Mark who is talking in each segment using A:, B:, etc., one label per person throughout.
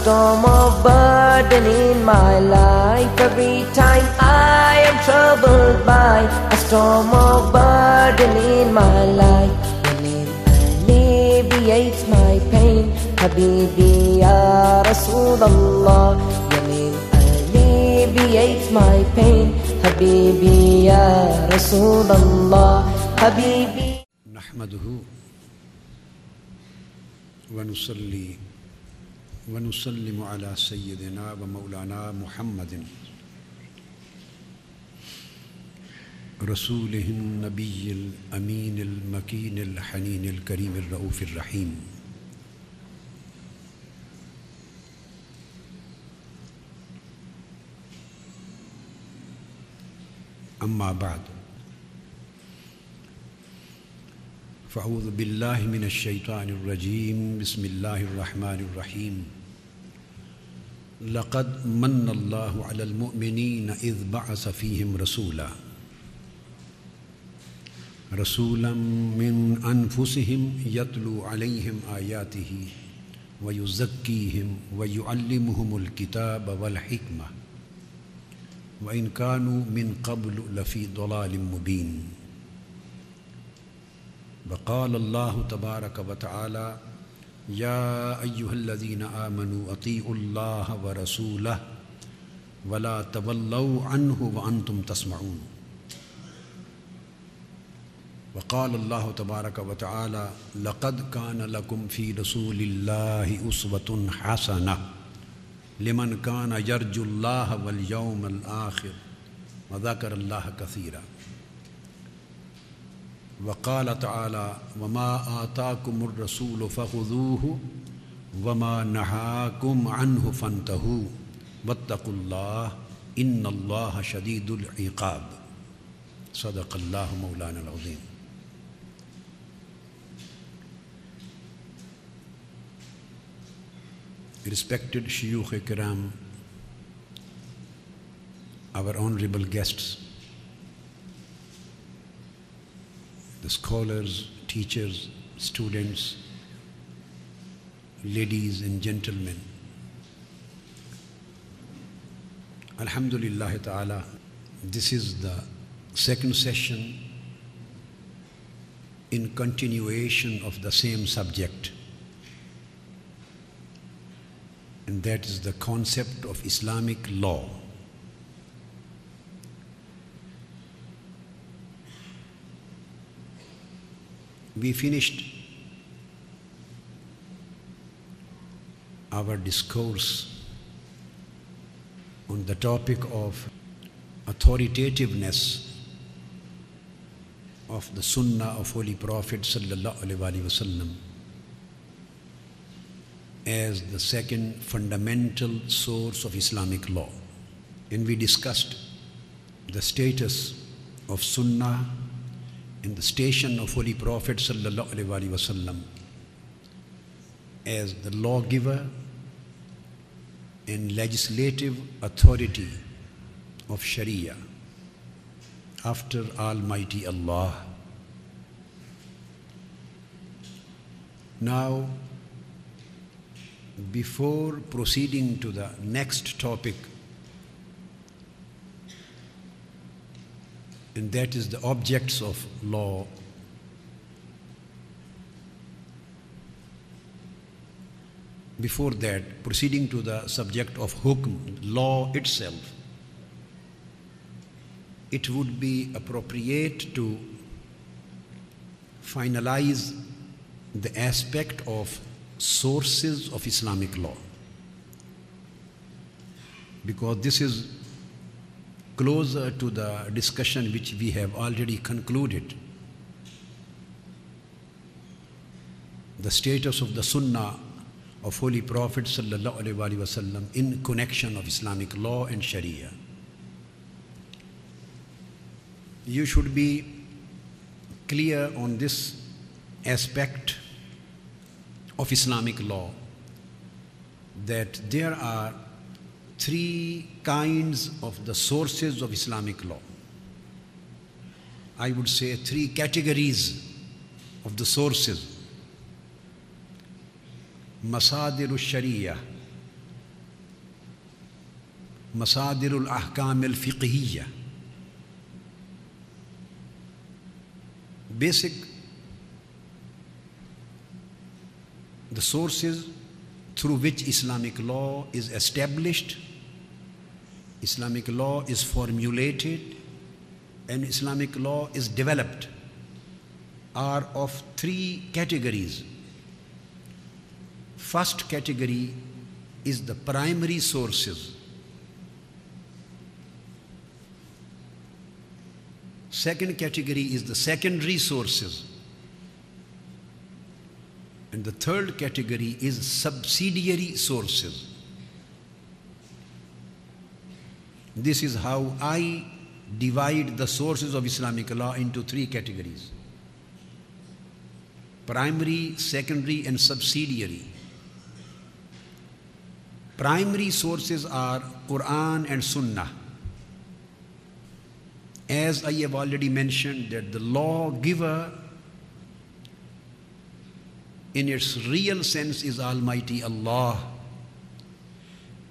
A: storm of burden in my life. Every time I am troubled by a storm of burden in my life. Your name alleviates my pain. Habibi Ya Rasulallah. Your name alleviates my pain. Habibi Ya Rasulallah. Habibi.
B: نحمده ونصلي ونسلم على سيدنا ومولانا محمد. رسوله النبي الأمين المكين الحنين الكريم الرؤوف الرحيم. أما بعد. فأعوذ بالله من الشيطان الرجيم. بسم الله الرحمن الرحيم. لقد من الله على المؤمنين إذ بعث فيهم رسولا. رسولا من أنفسهم يتلو عليهم آياته ويزكيهم ويعلمهم الكتاب والحكمة. وإن كانوا من قبل لفي ضلال مبين. وقال الله تبارك وتعالى يا أيها الذين آمنوا أطيعوا الله ورسوله ولا تولوا عنه وأنتم تسمعون. وقال الله تبارك وتعالى لقد كان لكم في رسول الله أسوة حسنة لمن كان يرجو الله واليوم الآخر. وذكر الله كثيرا. وقال تعالی، وما آتاکم الرسول فخذوه وما نہاکم عنه فنتہو واتقوا اللہ، ان اللہ شدید العقاب. صدق اللہ مولانا العظیم. ریسپیکٹڈ شیوخ کرام آور آنریبل گیسٹس the scholars, teachers, students, ladies and gentlemen. Alhamdulillah ta'ala, this is the second session in continuation of the same subject. And that is the concept of Islamic law. We finished our discourse on the topic of authoritativeness of the Sunnah of Holy Prophet wasallam as the second fundamental source of Islamic law. And we discussed the status of Sunnah in the station of Holy Prophet wasallam as the lawgiver and legislative authority of Sharia after Almighty Allah. Now, before proceeding to the next topic, and that is the objects of law. Before that, proceeding to the subject of hukm, law itself, it would be appropriate to finalize the aspect of sources of Islamic law. Because this is closer to the discussion which we have already concluded. The status of the Sunnah of Holy Prophet wasallam in connection of Islamic law and Sharia. You should be clear on this aspect of Islamic law that there are three kinds of the sources of Islamic law. I would say three categories of the sources. Masadir al-Sharia, Masadir al-Ahkam al-Fiqhiyya. Basic, the sources through which Islamic law is established Islamic law is formulated, and Islamic law is developed are of three categories. First category is the primary sources. Second category is the secondary sources. And the third category is subsidiary sources. This is how I divide the sources of Islamic law into three categories primary, secondary, and subsidiary. Primary sources are Quran and Sunnah. As I have already mentioned, that the lawgiver in its real sense is Almighty Allah.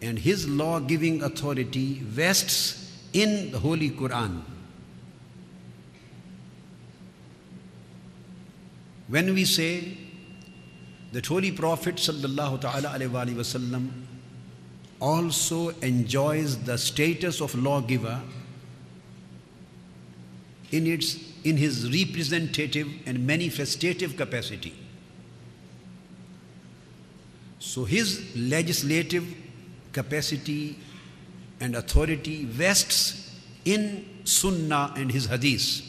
B: And His law giving authority vests in the Holy Quran. When we say that Holy Prophet wasallam also enjoys the status of lawgiver in, its, in his representative and manifestative capacity. So his legislative capacity and authority vests in Sunnah and his Hadith.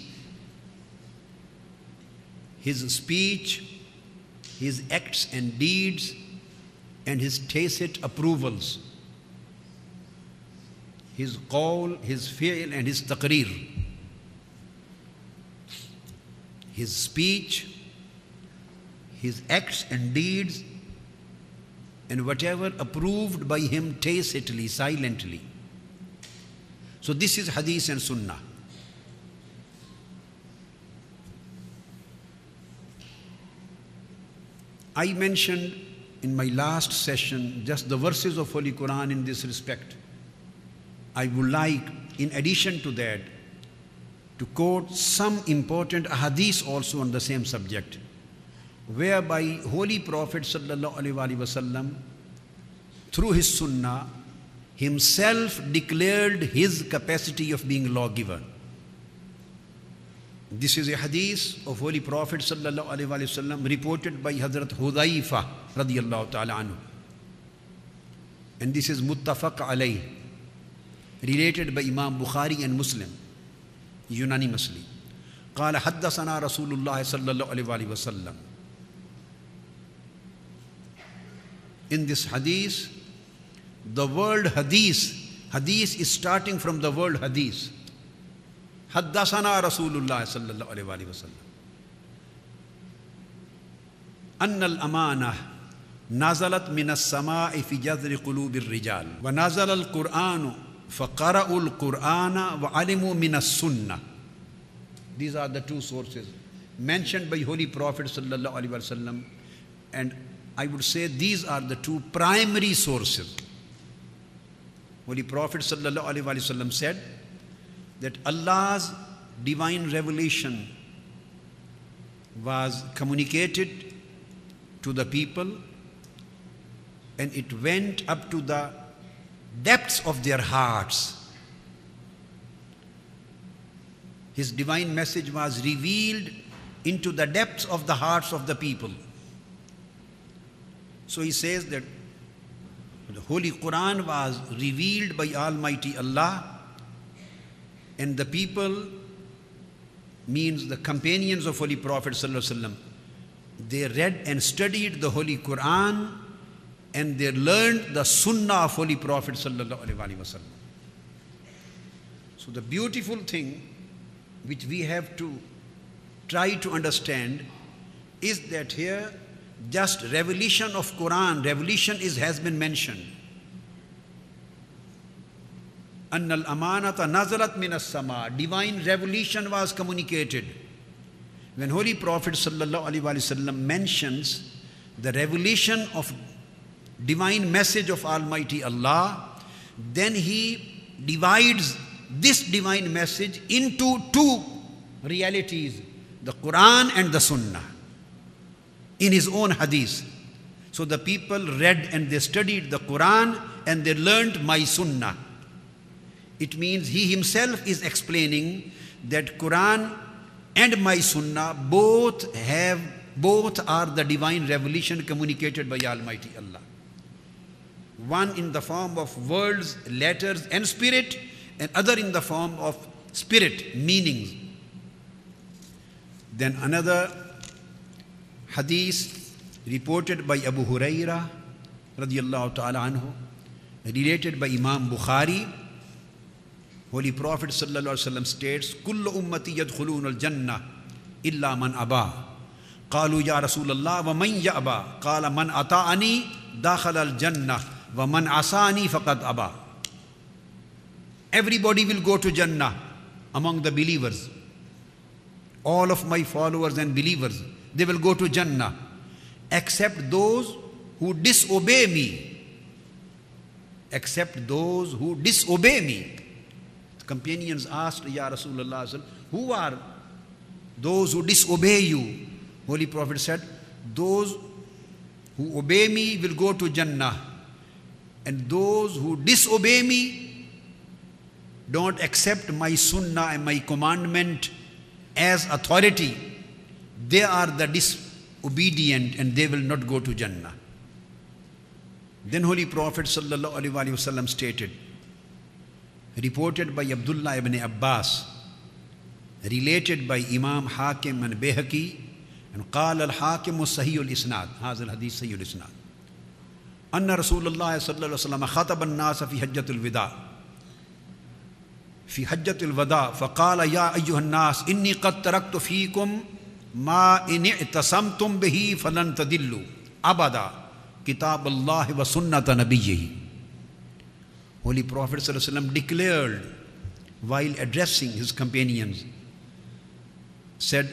B: His speech, his acts and deeds, and his tacit approvals. His qawl, his fi'l, and his taqreer. His speech, his acts and deeds, and whatever approved by him tacitly, silently. So, this is Hadith and Sunnah. I mentioned in my last session just the verses of Holy Quran in this respect. I would like, in addition to that, to quote some important hadith also on the same subject whereby Holy Prophet wasallam, through his sunnah himself declared his capacity of being lawgiver. This is a hadith of Holy Prophet wasallam, reported by Hazrat Hudayfa radiyallahu ta'ala anhu. And this is muttafaq alayh, related by Imam Bukhari and Muslim unanimously. قال حدثنا رسول الله صلى الله عليه وسلم in this hadith, the word hadith, hadith is starting from the word hadith. حدثنا رسول الله صلى الله عليه وسلم. أن الأمانة نزلت من السماء في جذر قلوب الرجال. ونزل القرآن فقرأوا القرآن وعلموا من السنة. These are the two sources mentioned by Holy Prophet صلى الله عليه وسلم and I would say these are the two primary sources. Holy Prophet ﷺ said that Allah's divine revelation was communicated to the people and it went up to the depths of their hearts. His divine message was revealed into the depths of the hearts of the people. So he says that the Holy Quran was revealed by Almighty Allah, and the people means the companions of Holy Prophet. They read and studied the Holy Quran and they learned the Sunnah of Holy Prophet. So, the beautiful thing which we have to try to understand is that here just revelation of Quran, revelation is, has been mentioned. Anna al-amanata nazalat min sama Divine revelation was communicated. When Holy Prophet wasallam mentions the revelation of divine message of Almighty Allah, then he divides this divine message into two realities the Quran and the Sunnah in his own hadith. So the people read and they studied the Quran and they learned my Sunnah. It means he himself is explaining that Quran and my Sunnah both have both are the divine revelation communicated by Almighty Allah. One in the form of words, letters, and spirit, and other in the form of spirit, meanings. Then another حدیث ریپورٹڈ بائی ابو حریرہ رضی اللہ تعالیٰ عنہ ریلیٹڈ بائی امام بخاری ہولی پرافٹ صلی اللہ علیہ وسلم سٹیٹس کل امتی یدخلون الجنہ اللہ من ابا کالو یا رسول اللہ ومن وبا قال من اطاعنی داخل الجنہ ومن عصانی آسانی ابا ایوری باڈی ول گو ٹو جنہ امانگ دا بلیورز آل آف مائی فالوورز اینڈ بلیورز they will go to Jannah except those who disobey me. Except those who disobey me. The companions asked Ya Rasulullah, who are those who disobey you? Holy Prophet said, Those who obey me will go to Jannah, and those who disobey me don't accept my sunnah and my commandment as authority, they are the disobedient and they will not go to Jannah. Then Holy Prophet ﷺ stated, reported by Abdullah ibn Abbas, related by Imam Hakim and Bayhaqi, and قال الحاكم الصحيح الإسناد هذا الحديث صحيح الإسناد أن رسول الله صلى الله عليه وسلم خطب الناس في حجة الوداع في حجة الوداع فقال يا أيها الناس إني قد تركت فيكم मा इन तसम तुम fanantadillu. Abada तदिल्लू अबदा किताब अल्लाह व सुन्नत नबी यही Holy Prophet declared while addressing his companions, said,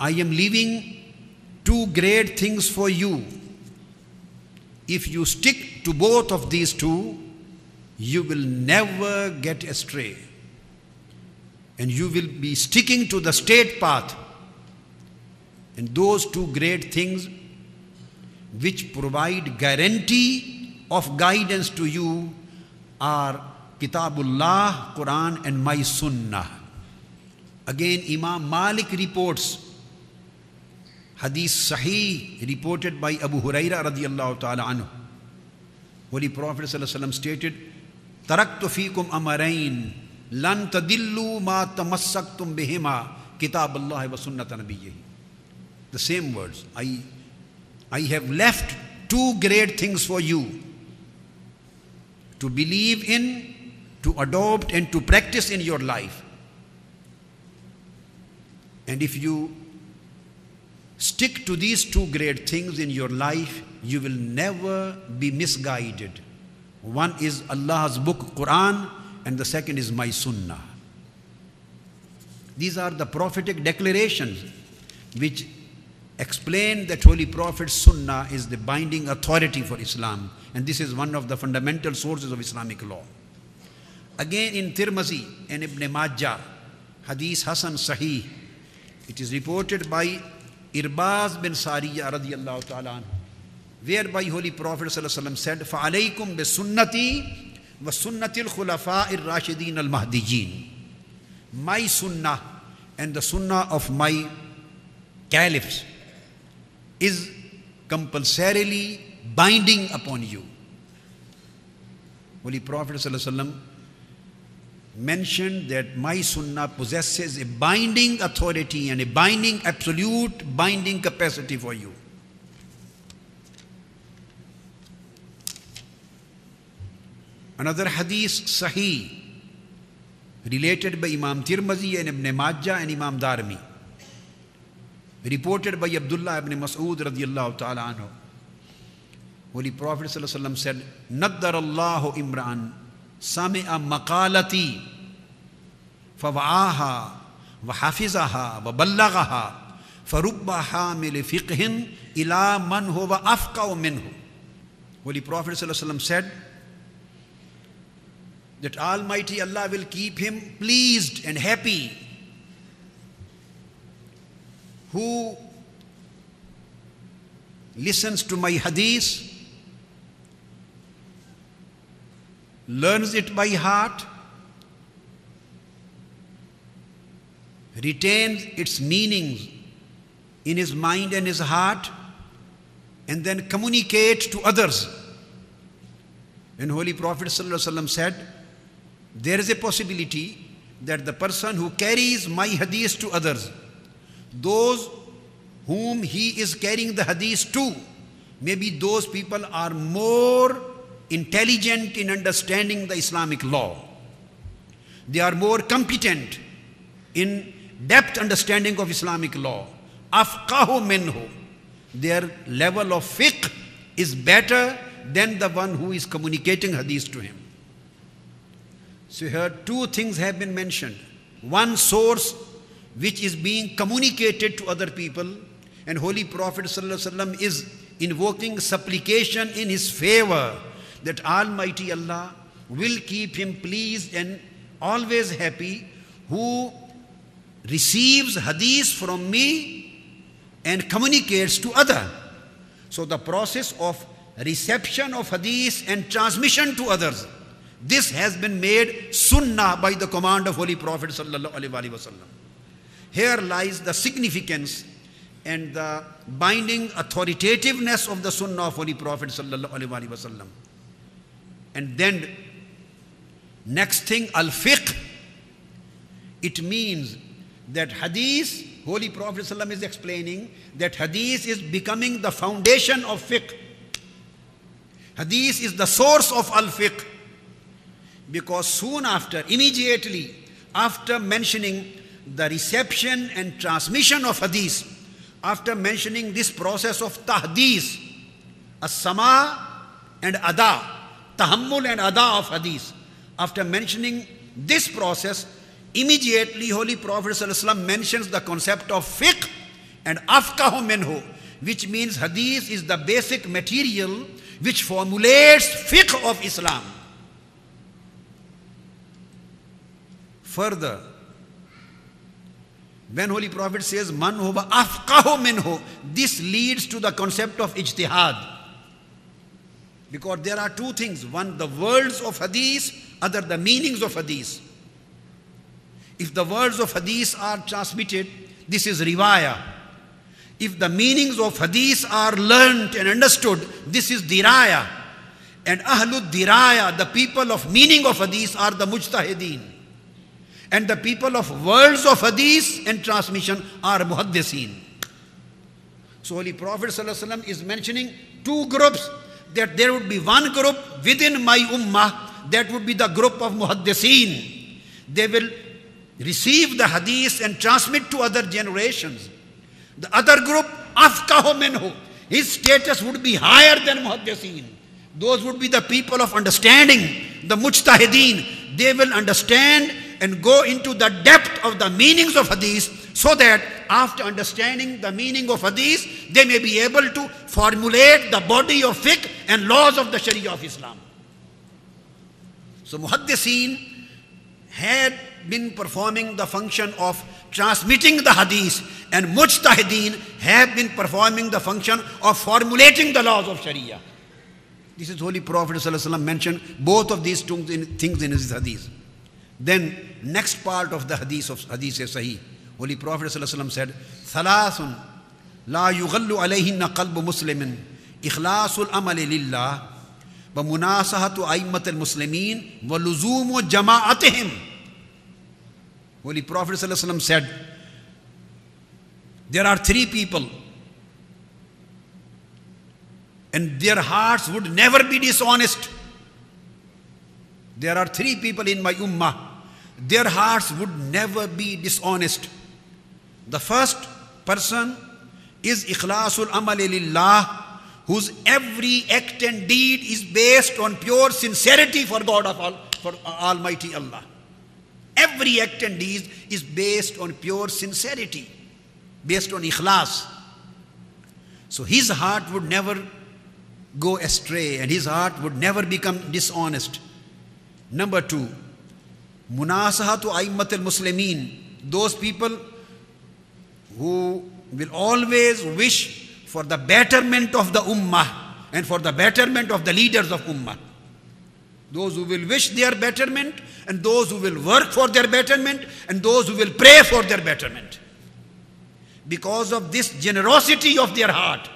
B: I am leaving two great things for you. If you stick to both of these two, you will never get astray. And you will be sticking to the straight path and those two great things which provide guarantee of guidance to you are Kitabullah, Quran, and my Sunnah. Again, Imam Malik reports Hadith Sahih reported by Abu Huraira radiallahu ta'ala anhu. Holy Prophet stated, Taraktu fikum amarain lan tadillu ma tamassaktum bihima kitab Allah wa sunnat nabiyyihi. The same words. I, I have left two great things for you to believe in, to adopt, and to practice in your life. And if you Stick to these two great things in your life, you will never be misguided. One is Allah's book, Quran, and the second is my Sunnah. These are the prophetic declarations which explain that Holy Prophet's Sunnah is the binding authority for Islam, and this is one of the fundamental sources of Islamic law. Again in Tirmizi and Ibn Majah, Hadith Hasan Sahih, it is reported by Irbaz bin Sariya radiallahu ta'ala whereby Holy Prophet ﷺ said, فَعَلَيْكُمْ بِسُنَّتِي وَسُنَّةِ الْخُلَفَاءِ الرَّاشِدِينَ الْمَهْدِيِّينَ My sunnah and the sunnah of my caliphs is compulsorily binding upon you. Holy Prophet ﷺ mentioned that my sunnah possesses a binding authority and a binding, absolute binding capacity for you. Another hadith, Sahih, related by Imam Tirmizi and Ibn Majah and Imam Darmi, reported by Abdullah ibn Mas'ud radiallahu ta'ala anhu. Holy Prophet said, Naddar Allahu Imran سمع مقالتي فوعاها وحفظها وبلغها فرب حامل فقه إلى من هو أفقه منه Holy Prophet ﷺ said, that Almighty Allah will keep him pleased and happy. Who listens to my hadith, learns it by heart, retains its meanings in his mind and his heart, and then communicates to others. And Holy Prophet ﷺ said, There is a possibility that the person who carries my hadith to others, those whom he is carrying the hadith to, maybe those people are more intelligent in understanding the Islamic law. They are more competent in depth understanding of Islamic law. Afqahu minhu. Their level of fiqh is better than the one who is communicating hadith to him. So here two things have been mentioned. One source which is being communicated to other people and Holy Prophet ﷺ is invoking supplication in his favor that Almighty Allah will keep him pleased and always happy who receives hadith from me and communicates to other. So the process of reception of hadith and transmission to others, this has been made sunnah by the command of Holy Prophet sallallahu alaihi wasallam. Here lies the significance and the binding authoritativeness of the sunnah of Holy Prophet sallallahu. And then next thing al fiqh it means that hadith Holy Prophet ﷺ is explaining that hadith is becoming the foundation of fiqh. Hadith is the source of al fiqh because soon after, immediately after mentioning the reception and transmission of hadith, after mentioning this process of tahdith, as-sama and ada, tahammul and ada of hadith, after mentioning this process, immediately Holy Prophet ﷺ mentions the concept of fiqh and afkahu minhu, which means hadith is the basic material which formulates fiqh of Islam. Further, when Holy Prophet says, Man huwa afqahu minhu, this leads to the concept of ijtihad. Because there are two things one, the words of hadith, other, the meanings of hadith. If the words of hadith are transmitted, this is riwayah. If the meanings of hadith are learnt and understood, this is diraya. And ahlud diraya, the people of meaning of hadith are the mujtahideen. And the people of words of hadith and transmission are muhaddisin. So Holy Prophet ﷺ is mentioning two groups that there would be one group within my ummah that would be the group of muhaddisin. They will receive the hadith and transmit to other generations. The other group, afkahu minhu, his status would be higher than muhaddisin. Those would be the people of understanding, the mujtahideen. They will understand and go into the depth of the meanings of hadith so that after understanding the meaning of hadith, they may be able to formulate the body of fiqh and laws of the Sharia of Islam. So muhaddiseen had been performing the function of transmitting the hadith and mujtahideen have been performing the function of formulating the laws of Sharia. This is Holy Prophet mentioned both of these things in his hadith. Then next part of the hadith of hadith is Sahih. Holy Prophet ﷺ said, ثلاث لا يغل عليهن قلب مسلم إخلاص الأمل لله ومناصحة أئمة المسلمين ولزوم جماعتهم Holy Prophet ﷺ said, There are three people, and their hearts would never be dishonest. There are three people in my ummah, their hearts would never be dishonest. The first person is Ikhlasul Amal Lillah, whose every act and deed is based on pure sincerity for God of all, for Almighty Allah. Every act and deed is based on pure sincerity, based on ikhlas. So his heart would never go astray and his heart would never become dishonest. Number two, munasahatu aimat al-muslimin. Those people who will always wish for the betterment of the ummah and for the betterment of the leaders of ummah. Those who will wish their betterment and those who will work for their betterment and those who will pray for their betterment. Because of this generosity of their heart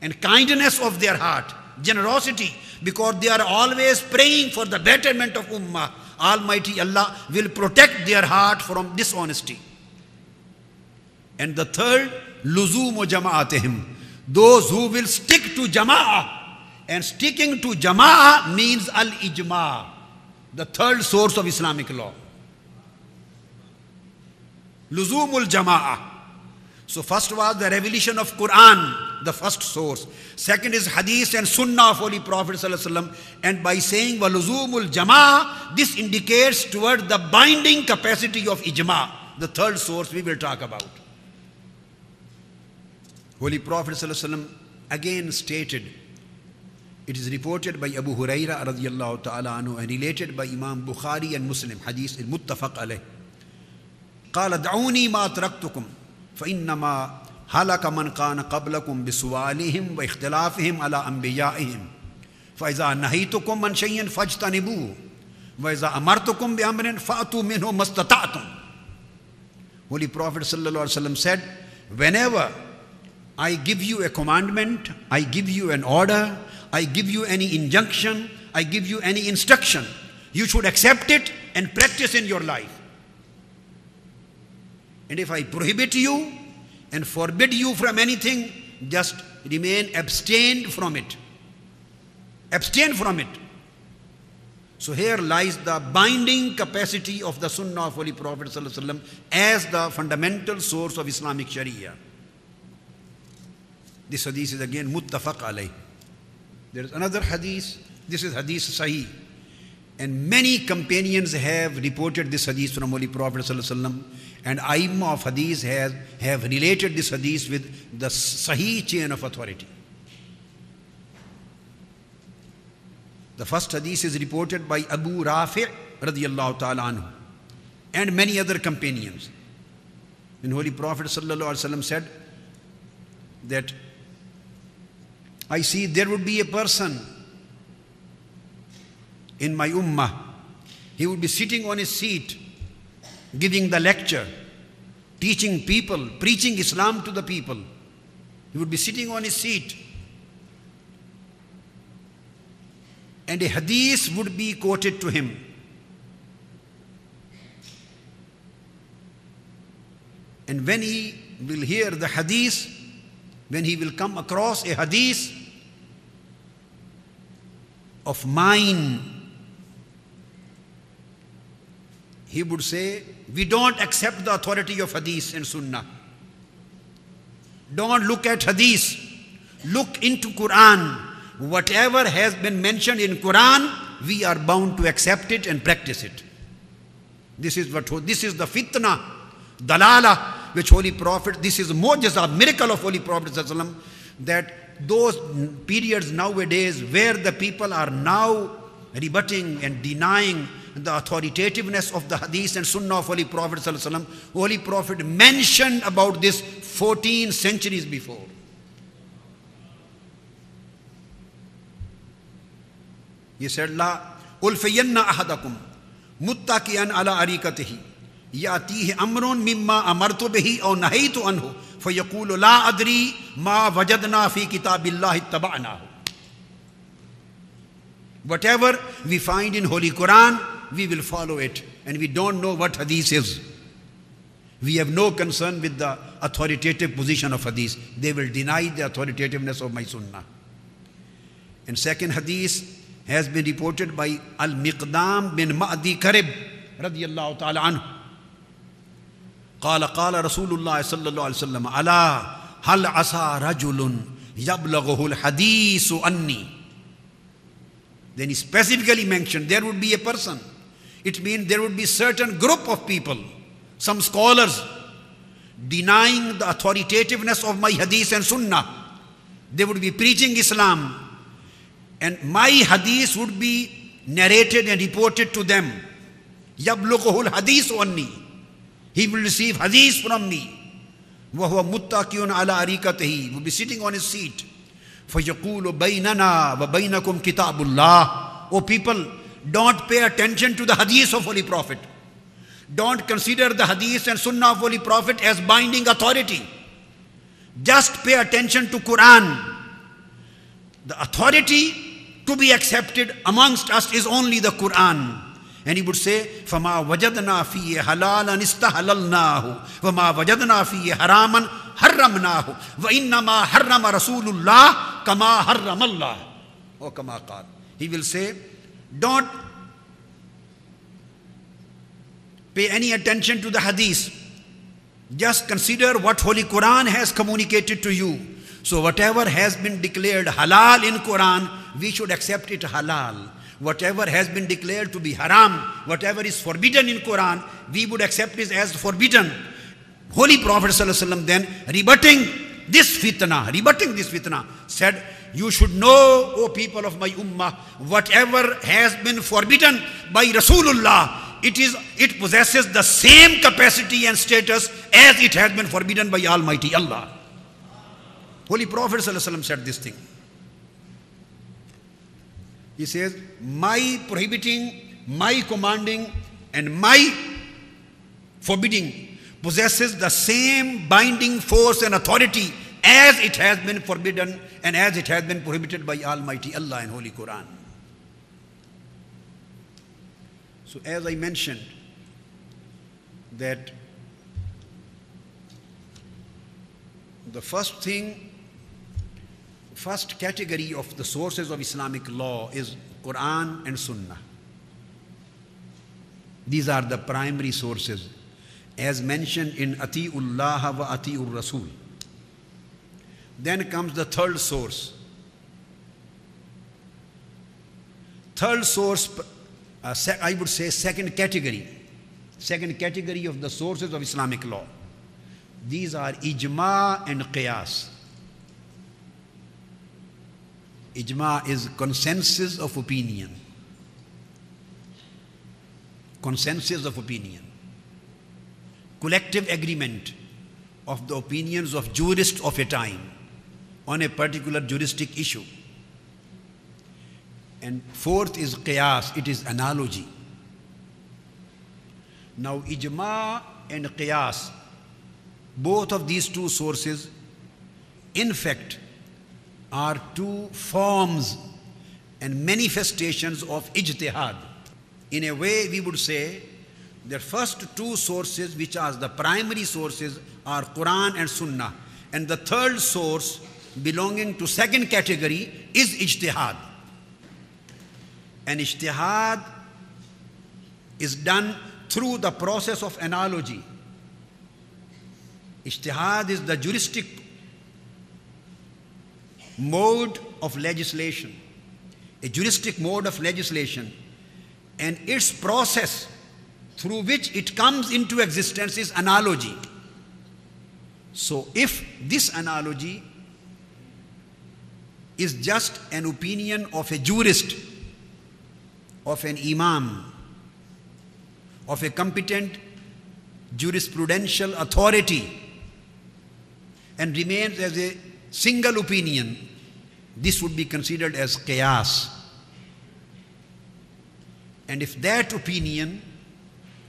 B: and kindness of their heart, generosity, because they are always praying for the betterment of Ummah, Almighty Allah will protect their heart from dishonesty. And the third, luzumu jama'atihim. Those who will stick to jama'ah. And sticking to jama'ah means al-ijma' the third source of Islamic law. Luzumul Jama'ah. So first was the revelation of Quran, the first source. Second is Hadith and Sunnah of Holy Prophet ﷺ. And by saying Waluzumul Jama'ah, this indicates toward the binding capacity of Ijma, the third source we will talk about. Holy Prophet ﷺ again stated it is reported by Abu Huraira radiallahu ta'ala anhu and related by Imam Bukhari and Muslim, hadith al-muttafaq alayh. قال دعوني ما تركتكم فعنما حال کا منقان قبل کم بسوالم و اختلاف ہم اللہ امبیا اہم فیضا نہیں تو کم منشین فج تنبو ویزا امر تو کم بے امرن فاتو من ہو مستتا تم ہولی پروفٹ صلی اللہ علیہ وسلم سیڈ وین ایور آئی گیو یو اے کمانڈمنٹ آئی گیو یو این آرڈر آئی گیو یو اینی انجنکشن آئی گیو یو اینی انسٹرکشن یو شوڈ ایکسیپٹ اٹ اینڈ پریکٹس ان یور لائف And if I prohibit you and forbid you from anything, just remain abstained from it. Abstain from it. So here lies the binding capacity of the Sunnah of Holy Prophet ﷺ as the fundamental source of Islamic Sharia. This hadith is again muttafaq alayh. There is another hadith. This is hadith sahih. And many companions have reported this hadith from Holy Prophet ﷺ, and Aimma of hadith has, have related this hadith with the sahih chain of authority. The first hadith is reported by Abu Rafi' radiallahu ta'ala anhu and many other companions. When Holy Prophet ﷺ said that I see there would be a person in my ummah. He would be sitting on his seat, giving the lecture, teaching people, preaching Islam to the people. He would be sitting on his seat. And a hadith would be quoted to him. And when he will hear the hadith, when he will come across a hadith of mine, he would say, We don't accept the authority of hadith and sunnah. Don't look at hadith. Look into Quran. Whatever has been mentioned in Quran, we are bound to accept it and practice it. This is what this is the fitna, dalala, which Holy Prophet, this is mu'jiza, miracle of Holy Prophet that those periods nowadays where the people are now rebutting and denying the authoritativeness of the hadith and sunnah of Holy Prophet Holy Prophet mentioned about this 14 centuries before. He said, La ulfiyanna ahadakum muttaqiyan ala arikatihi يأتيه أمر مما أمرت به أو نهيت عنه فيقول لا أدري ما وجدنا في كتاب الله اتبعناه Whatever we find in Holy Quran, we will follow it. And we don't know what hadith is. We have no concern with the authoritative position of hadith. They will deny the authoritativeness of my sunnah. And second hadith has been reported by Al-Miqdam bin Ma'di Karib radiyallahu ta'ala anhu. قال قال رسول الله صلى الله عليه وسلم ألا هل عسى رجل يبلغه الحديث عني then he specifically mentioned there would be a person it means there would be certain group of people some scholars denying the authoritativeness of my hadith and sunnah they would be preaching islam and my hadith would be narrated and reported to them. Yablughul hadith anni. He will receive hadith from me. وهو متكئ على أريكته will be sitting on his seat فيقول بيننا وبينكم كتاب الله Oh people, don't pay attention to the hadith of Holy Prophet. Don't consider the hadith and sunnah of Holy Prophet as binding authority. Just pay attention to Quran. The authority to be accepted amongst us is only the Quran. And he would say, فَمَا وَجَدْنَا فِيهِ حَلَالًا اسْتَحَلَلْنَاهُ وَمَا وَجَدْنَا فِيهِ حَرَامًا حَرَّمْنَاهُ وَإِنَّمَا حَرَّمَ رَسُولُ اللَّهِ كَمَا حَرَّمَ اللَّهُ Or كَمَا قَالَ He will say, don't pay any attention to the hadith. Just consider what Holy Quran has communicated to you. So whatever has been declared halal in Quran, we should accept it halal. Whatever has been declared to be haram, whatever is forbidden in Quran, we would accept it as forbidden. Holy Prophet then rebutting this fitna, rebutting this fitna, said, You should know, O people of my ummah, whatever has been forbidden by Rasulullah, it is it possesses the same capacity and status as it has been forbidden by Almighty Allah. Holy Prophet said this thing. He says, My prohibiting, my commanding, and my forbidding possesses the same binding force and authority as it has been forbidden and as it had been prohibited by Almighty Allah in Holy Quran. So, as I mentioned, that the first thing first category of the sources of Islamic law is Quran and Sunnah. These are the primary sources, as mentioned in Atiullah wa Atiur Rasul. Then comes the third source. Third source, uh, I would say, second category. Second category of the sources of Islamic law. These are ijma and qiyas. Ijma is consensus of opinion. Consensus of opinion. Collective agreement of the opinions of jurists of a time on a particular juristic issue. And fourth is qiyas, it is analogy. Now, ijma and qiyas, both of these two sources, in fact, are two forms and manifestations of ijtihad. In a way, we would say the first two sources, which are the primary sources, are Quran and Sunnah. And the third source, belonging to second category, is ijtihad. And ijtihad is done through the process of analogy. Ijtihad is the juristic mode of legislation, a juristic mode of legislation, and its process through which it comes into existence is analogy. So, if this analogy is just an opinion of a jurist, of an imam, of a competent jurisprudential authority, and remains as a single opinion, this would be considered as qiyas. And if that opinion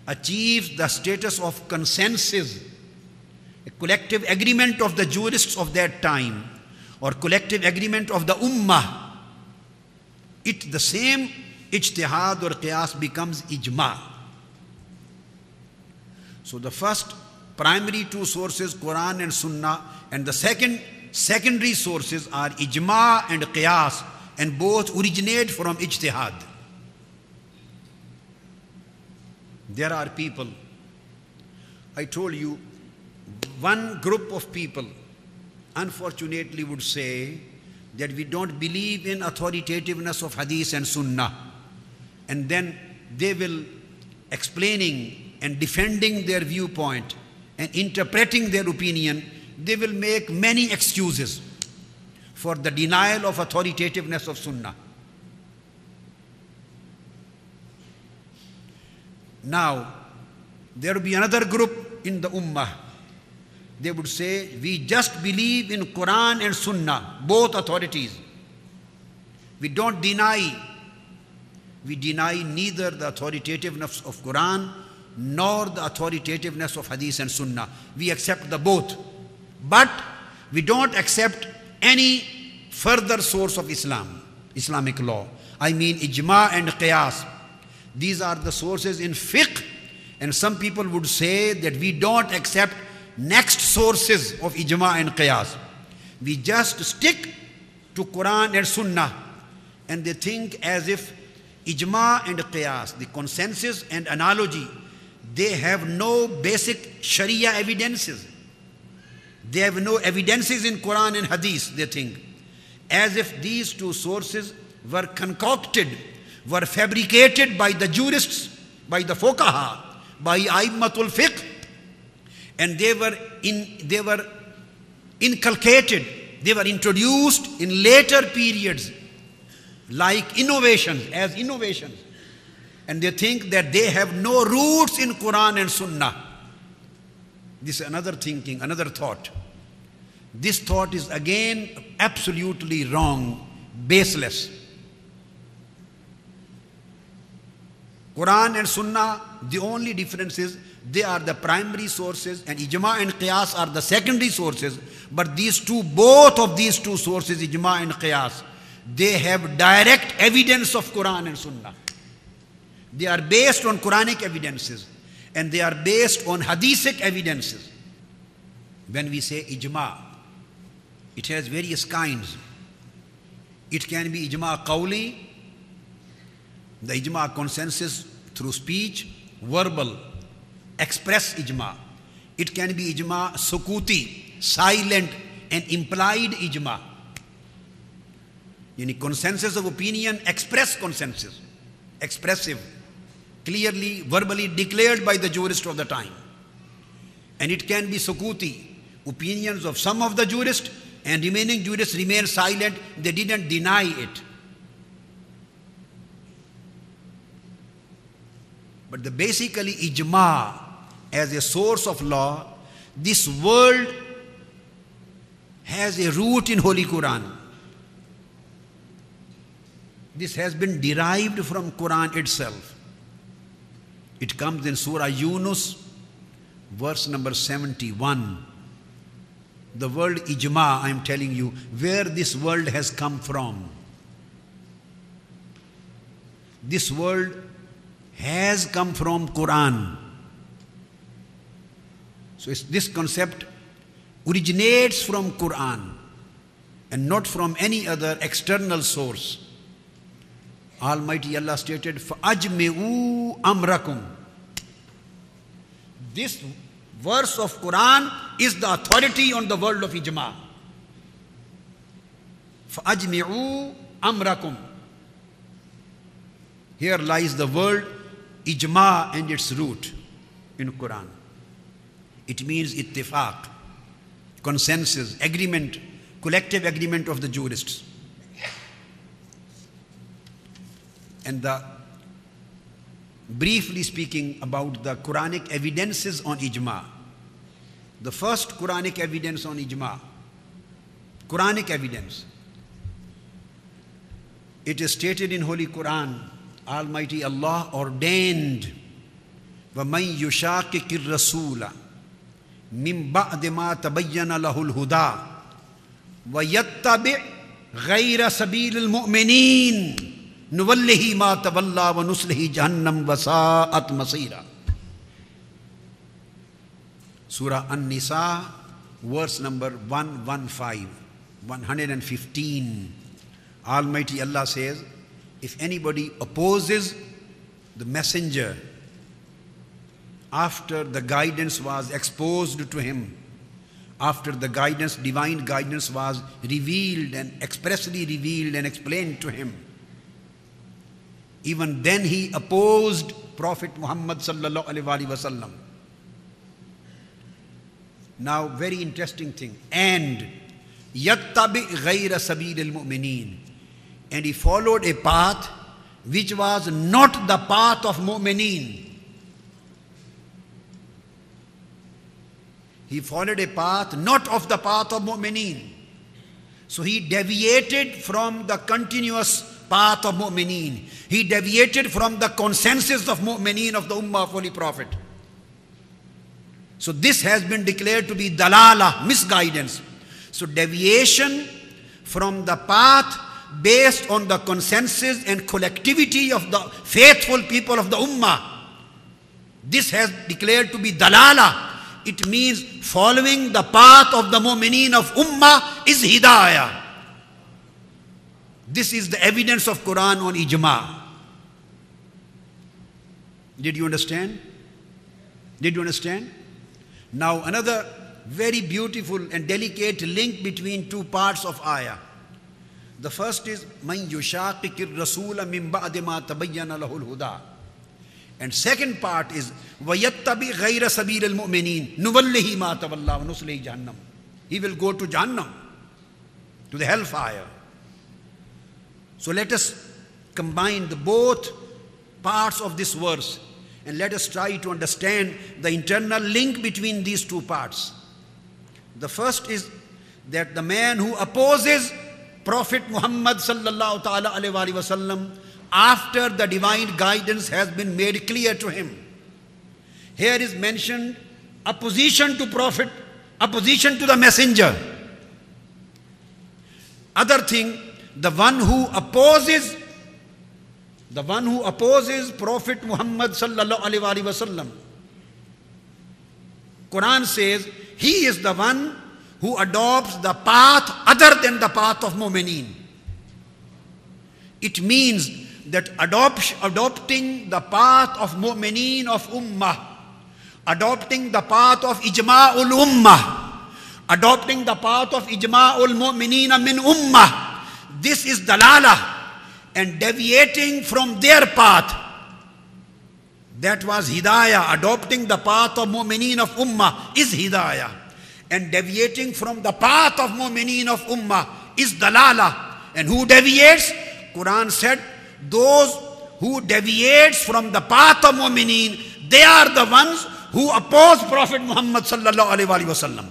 B: achieves the status of consensus, a collective agreement of the jurists of that time, or collective agreement of the ummah, it the same ijtihad or qiyas becomes ijma. So the first primary two sources, Quran and Sunnah, and the second secondary sources are ijma and qiyas, and both originate from ijtihad. There are people, I told you, one group of people unfortunately would say that we don't believe in authoritativeness of hadith and sunnah. And then they will explaining and defending their viewpoint and interpreting their opinion, they will make many excuses for the denial of authoritativeness of sunnah. Now, there will be another group in the Ummah. They would say, We just believe in Quran and Sunnah, both authorities. We don't deny, we deny neither the authoritativeness of Quran nor the authoritativeness of Hadith and Sunnah. We accept the both. But we don't accept any further source of Islam, Islamic law. I mean ijma and qiyas. These are the sources in fiqh, and some people would say that we don't accept next sources of ijma and qiyas. We just stick to Quran and Sunnah, and they think as if ijma and qiyas, the consensus and analogy, they have no basic Sharia evidences. They have no evidences in Quran and Hadith, they think. As if these two sources were concocted, were fabricated by the jurists, by the fuqaha, by Aimmatul fiqh, and they were, in, they were inculcated, they were introduced in later periods like innovations, as innovations. And they think that they have no roots in Quran and Sunnah. This is another thinking, another thought. This thought is again absolutely wrong, baseless. Quran and Sunnah, the only difference is they are the primary sources and Ijma and Qiyas are the secondary sources. But these two, both of these two sources, Ijma and Qiyas, they have direct evidence of Quran and Sunnah. They are based on Quranic evidences and they are based on Hadithic evidences. When we say Ijma, it has various kinds. It can be Ijma Qawli, the ijma consensus through speech, verbal, express ijma. It can be ijma sukuti, silent and implied ijma. Yani consensus of opinion, express consensus, expressive, clearly, verbally declared by the jurist of the time. And it can be sukuti, opinions of some of the jurists and remaining jurists remain silent, they didn't deny it. But the basically ijma as a source of law, this world has a root in Holy Quran. This has been derived from Quran itself. It comes in Surah Yunus, verse number 71. The word ijma, I am telling you, where this world has come from. This world has come from Quran. So this concept originates from Quran and not from any other external source. Almighty Allah stated, فَأَجْمِعُوا أَمْرَكُمْ This verse of Quran is the authority on the world of ijma. فَأَجْمِعُوا أَمْرَكُمْ Here lies the word ijma and its root in Quran. It means ittifaq, consensus, agreement, collective agreement of the jurists. And the briefly speaking about the Quranic evidences on ijma. The first Quranic evidence on ijma, Quranic evidence. It is stated in Holy Quran Almighty Allah ordained وَمَن يُشَاقِقِ الرَّسُولَ مِن بَعْدِ مَا تَبَيَّنَ لَهُ الْهُدَى وَيَتَّبِعْ غَيْرَ سَبِيلِ الْمُؤْمِنِينَ نُوَلِّهِ مَا تَوَلَّى وَنُصْلِهِ جَهَنَّمْ وَسَاءَتْ مَصِيرًا Surah An-Nisa, verse 115, 115. Almighty Allah says, if anybody opposes the messenger after the guidance was exposed to him, after the guidance, divine guidance was revealed and expressly revealed and explained to him, even then he opposed Prophet Muhammad sallallahu alaihi wasallam. Now, very interesting thing. And yattabi ghayra sabil al-mu'mineen and he followed a path which was not the path of mu'mineen. He followed a path not of the path of mu'mineen. So he deviated from the continuous path of mu'mineen. He deviated from the consensus of mu'mineen of the Ummah of Holy Prophet. So this has been declared to be dalala, misguidance. So deviation from the path based on the consensus and collectivity of the faithful people of the Ummah. This has declared to be dalala. It means following the path of the mu'mineen of Ummah is hidayah. This is the evidence of Quran on ijma. Did you understand? Did you understand? Now another very beautiful and delicate link between two parts of ayah. The first is man yushaqiqir rasula min ba'di ma tabayyana lahul huda. And second part is ghayra sabil al mu'minin nuwallihi ma tawalla wa nuslihi. He will go to Jahannam, to the hellfire. So let us combine the both parts of this verse and let us try to understand the internal link between these two parts. The first is that the man who opposes Prophet Muhammad sallallahu ta'ala wasallam after the divine guidance has been made clear to him. Here is mentioned opposition to Prophet, opposition to the messenger. Other thing, the one who opposes the one who opposes Prophet Muhammad sallallahu alaihi wasallam. Quran says he is the one who adopts the path other than the path of mu'mineen. It means that adopt, adopting the path of mu'mineen of ummah, adopting the path of ijma'ul ummah, adopting the path of ijma'ul mu'mineen min ummah, this is dalala and deviating from their path. That was hidayah. Adopting the path of mu'mineen of ummah is hidayah. And deviating from the path of mu'mineen of ummah is dalala. And who deviates? Quran said, those who deviates from the path of mu'mineen, they are the ones who oppose Prophet Muhammad sallallahu alaihi wasallam.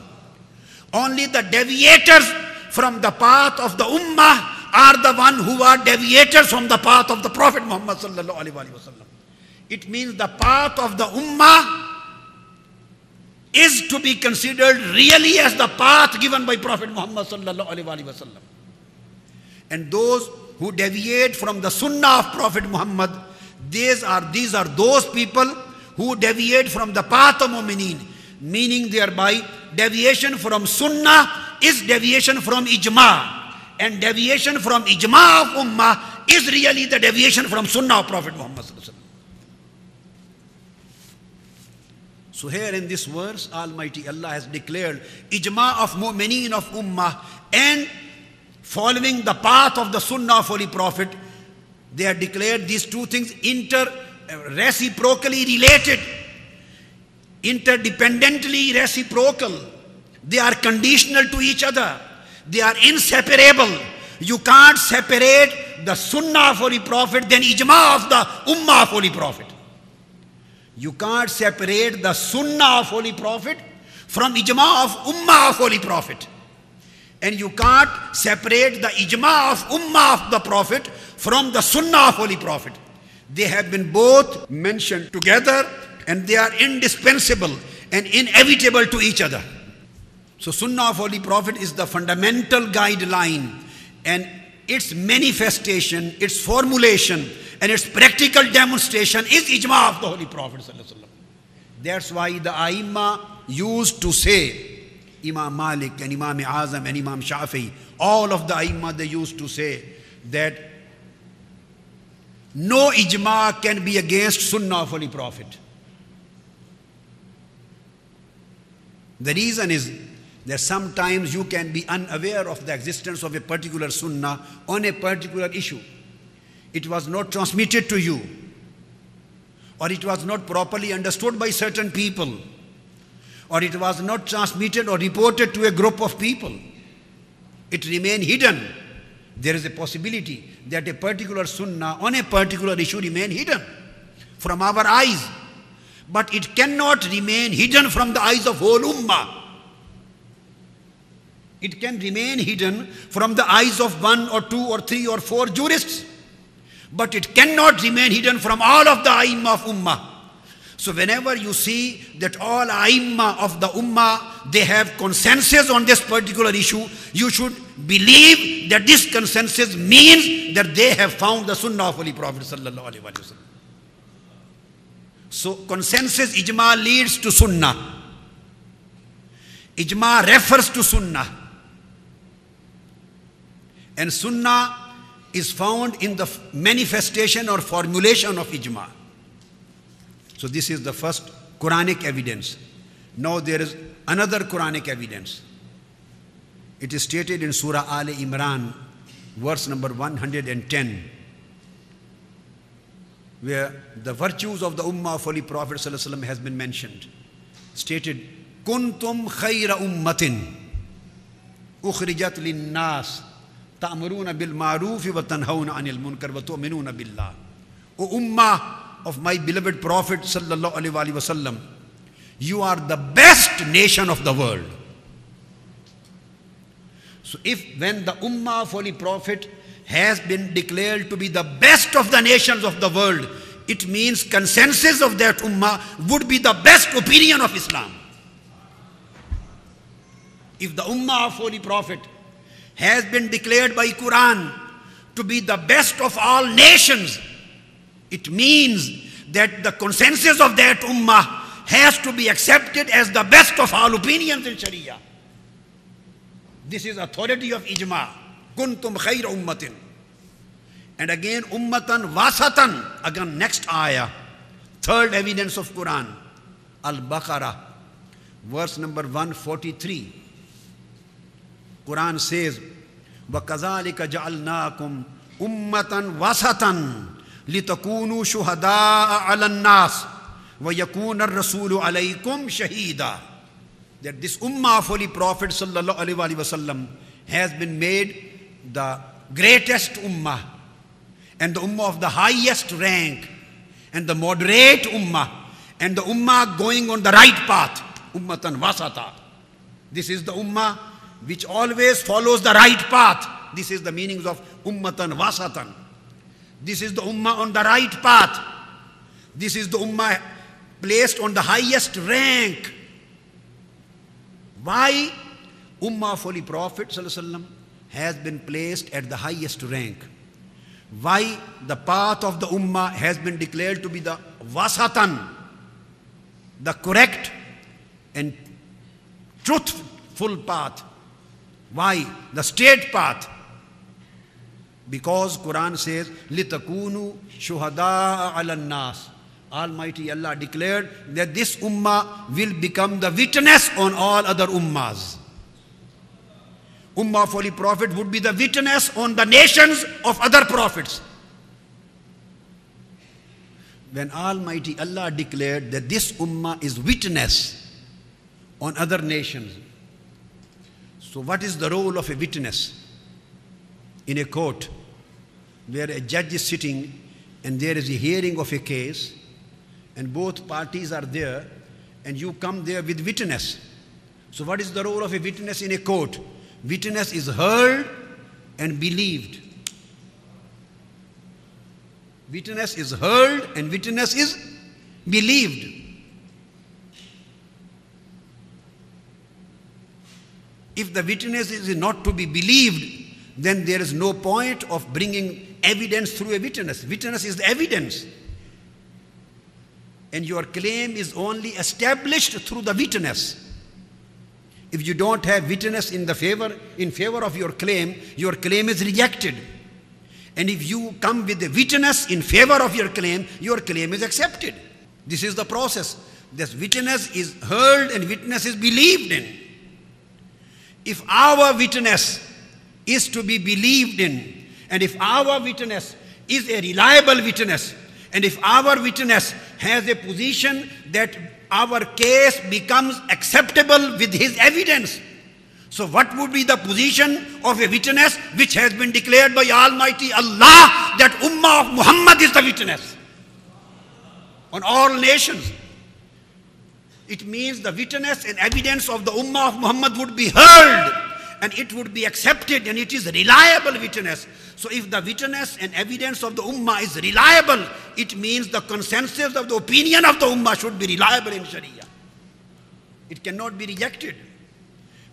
B: Only the deviators from the path of the ummah are the one who are deviators from the path of the Prophet Muhammad sallallahu alaihi wasallam. It means the path of the ummah is to be considered really as the path given by Prophet Muhammad sallallahu alaihi wasallam. And those who deviate from the sunnah of Prophet Muhammad, these are, these are those people who deviate from the path of mu'mineen, meaning thereby deviation from sunnah is deviation from ijma. And deviation from ijma of ummah is really the deviation from sunnah of Prophet Muhammad So here in this verse, Almighty Allah has declared ijma of mu'mineen of ummah and following the path of the sunnah of Holy Prophet, they are declared these two things inter uh, reciprocally related, interdependently reciprocal. They are conditional to each other. They are inseparable. You can't separate the sunnah of Holy Prophet then ijma of the ummah of Holy Prophet. You can't separate the sunnah of Holy Prophet from ijma of ummah of Holy Prophet. And you can't separate the ijma of ummah of the Prophet from the sunnah of Holy Prophet. They have been both mentioned together and they are indispensable and inevitable to each other. So, Sunnah of Holy Prophet is the fundamental guideline and its manifestation, its formulation, and its practical demonstration is ijma of the Holy Prophet. That's why the Aima used to say, Imam Malik and Imam Azam and Imam Shafi, all of the Aima they used to say that no ijma can be against Sunnah of Holy Prophet. The reason is that sometimes you can be unaware of the existence of a particular sunnah on a particular issue. It was not transmitted to you, or it was not properly understood by certain people, or it was not transmitted or reported to a group of people. It remained hidden. There is a possibility that a particular sunnah on a particular issue remain hidden from our eyes. But it cannot remain hidden from the eyes of whole ummah. It can remain hidden from the eyes of one or two or three or four jurists. But it cannot remain hidden from all of the Aimma of Ummah. So whenever you see that all Aimma of the Ummah, they have consensus on this particular issue, you should believe that this consensus means that they have found the Sunnah of Holy Prophet. So consensus ijma leads to Sunnah. Ijma refers to Sunnah. And Sunnah is found in the manifestation or formulation of ijma. So this is the first Quranic evidence. Now there is another Quranic evidence. It is stated in Surah Al Imran, verse number 110, where the virtues of the Ummah of Holy Prophet ﷺ has been mentioned. Stated, Kuntum khayra ummatin ukhrijat nas ta'muruna bil ma'ruf wa tanhawna anil munkar wa tu'minuna billah. O Ummah of my beloved Prophet sallallahu alaihi wasallam, you are the best nation of the world. So if when the Ummah of Holy Prophet has been declared to be the best of the nations of the world, it means consensus of that Ummah would be the best opinion of Islam. If the Ummah of Holy Prophet has been declared by Quran to be the best of all nations, it means that the consensus of that ummah has to be accepted as the best of all opinions in Sharia. This is authority of ijma. Kuntum khayra ummatin. And again, ummatan wasatan. Again, next ayah. Third evidence of Quran. Al-Baqarah. Verse number 143. Quran says, وَكَذَلِكَ جَعَلْنَاكُمْ ummatan wasatan لتكونوا شهداء على الناس ويكون الرسول عليكم شهيدا that this ummah of holy prophet sallallahu alaihi wasallam has been made the greatest ummah and the ummah of the highest rank and the moderate ummah and the ummah going on the right path ummatan wasata this is the ummah which always follows the right path this is the meanings of ummatan wasatan this is the ummah on the right path. This is the ummah placed on the highest rank. Why ummah of Holy Prophet has been placed at the highest rank? Why the path of the ummah has been declared to be the wasatan, the correct and truthful path? Why? The straight path. Because Quran says, litakunu shuhada ala nas. Almighty Allah declared that this ummah will become the witness on all other ummahs. Ummah of Holy Prophet would be the witness on the nations of other prophets. When Almighty Allah declared that this ummah is witness on other nations, so what is the role of a witness? in a court where a judge is sitting and there is a hearing of a case and both parties are there and you come there with witness. So, what is the role of a witness in a court? Witness is heard and believed. Witness is heard and witness is believed. If the witness is not to be believed, then there is no point of bringing evidence through a witness. Witness is the evidence. And your claim is only established through the witness. If you don't have witness in the favor in favor of your claim, your claim is rejected. And if you come with a witness in favor of your claim, your claim is accepted. This is the process. This witness is heard and witness is believed in. If our witness is to be believed in. And if our witness is a reliable witness, and if our witness has a position that our case becomes acceptable with his evidence, so what would be the position of a witness which has been declared by Almighty Allah that Ummah of Muhammad is the witness on all nations? It means the witness and evidence of the Ummah of Muhammad would be heard and it would be accepted and it is reliable witness. So if the witness and evidence of the ummah is reliable, it means the consensus of the opinion of the ummah should be reliable in Sharia. It cannot be rejected.